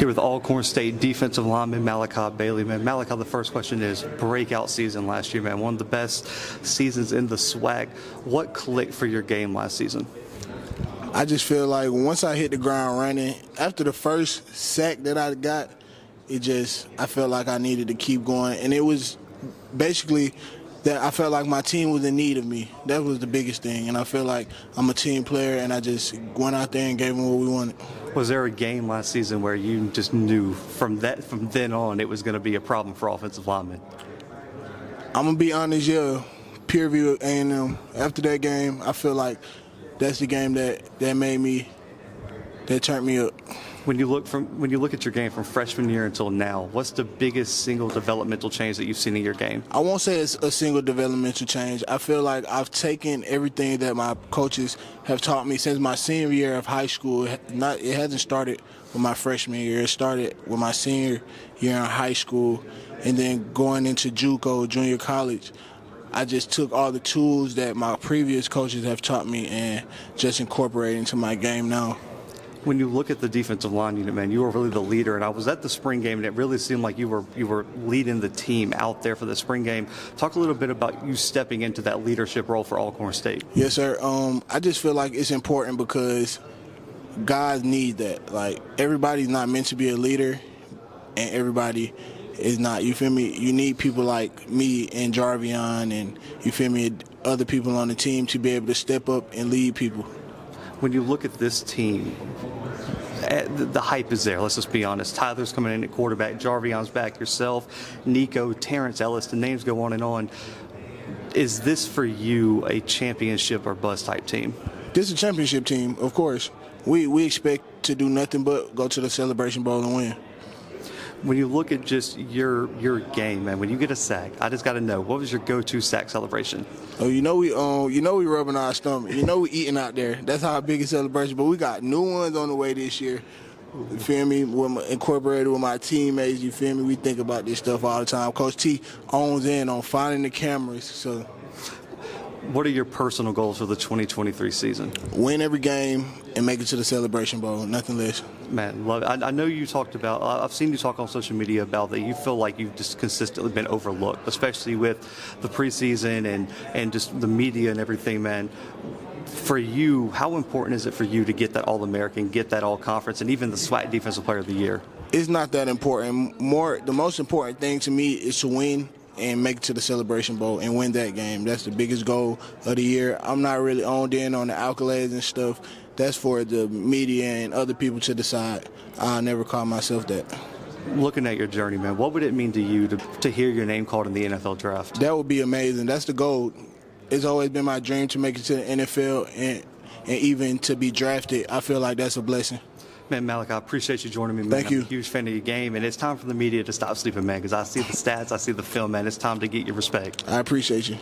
Here with Alcorn State defensive lineman Malachi Bailey. Man, Malachi, the first question is breakout season last year, man. One of the best seasons in the SWAC. What clicked for your game last season? I just feel like once I hit the ground running, after the first sack that I got, it just I felt like I needed to keep going, and it was basically that I felt like my team was in need of me. That was the biggest thing, and I feel like I'm a team player, and I just went out there and gave them what we wanted. Was there a game last season where you just knew from that from then on it was going to be a problem for offensive linemen? I'm gonna be honest, yeah. Prairie View A&M. After that game, I feel like that's the game that that made me that turned me up. When you look from when you look at your game from freshman year until now, what's the biggest single developmental change that you've seen in your game? I won't say it's a single developmental change. I feel like I've taken everything that my coaches have taught me since my senior year of high school. Not it hasn't started with my freshman year. It started with my senior year in high school, and then going into JUCO, junior college. I just took all the tools that my previous coaches have taught me and just incorporated into my game now when you look at the defensive line unit, man, you were really the leader. And I was at the spring game, and it really seemed like you were you were leading the team out there for the spring game. Talk a little bit about you stepping into that leadership role for Alcorn State. Yes, sir. Um, I just feel like it's important because guys need that. Like everybody's not meant to be a leader, and everybody is not. You feel me? You need people like me and Jarvion, and you feel me, other people on the team to be able to step up and lead people when you look at this team, eh, the hype is there. Let's just be honest. Tyler's coming in at quarterback. Jarvion's back. Yourself, Nico, Terrence Ellis. The names go on and on. Is this for you a championship or bust type team? This is a championship team, of course. We we expect to do nothing but go to the Celebration Bowl and win when you look at just your your game, man, when you get a sack, I just got to know what was your go-to sack celebration? Oh, you know we um, you know we rubbing our stomach. You know we eating out there. That's our biggest celebration. But we got new ones on the way this year. You feel me? With my, incorporated with my teammates. You feel me? We think about this stuff all the time. Coach T owns in on finding the cameras. So what are your personal goals for the 2023 season? Win every game and make it to the Celebration Bowl. Nothing less. Man, love it. I, I know you talked about. I've seen you talk on social media about that. You feel like you've just consistently been overlooked, especially with the preseason and and just the media and everything. Man, for you, how important is it for you to get that All American, get that All Conference, and even the SWAC Defensive Player of the Year? It's not that important. More, the most important thing to me is to win and make it to the Celebration Bowl and win that game. That's the biggest goal of the year. I'm not really owned in on the accolades and stuff. That's for the media and other people to decide. I never call myself that. Looking at your journey, man, what would it mean to you to, to hear your name called in the NFL draft? That would be amazing. That's the goal. It's always been my dream to make it to the NFL and, and even to be drafted. I feel like that's a blessing. Man, Malik, I appreciate you joining me, man. Thank I'm you. a huge fan of your game, and it's time for the media to stop sleeping, man, because I see the stats, I see the film, man. It's time to get your respect. I appreciate you.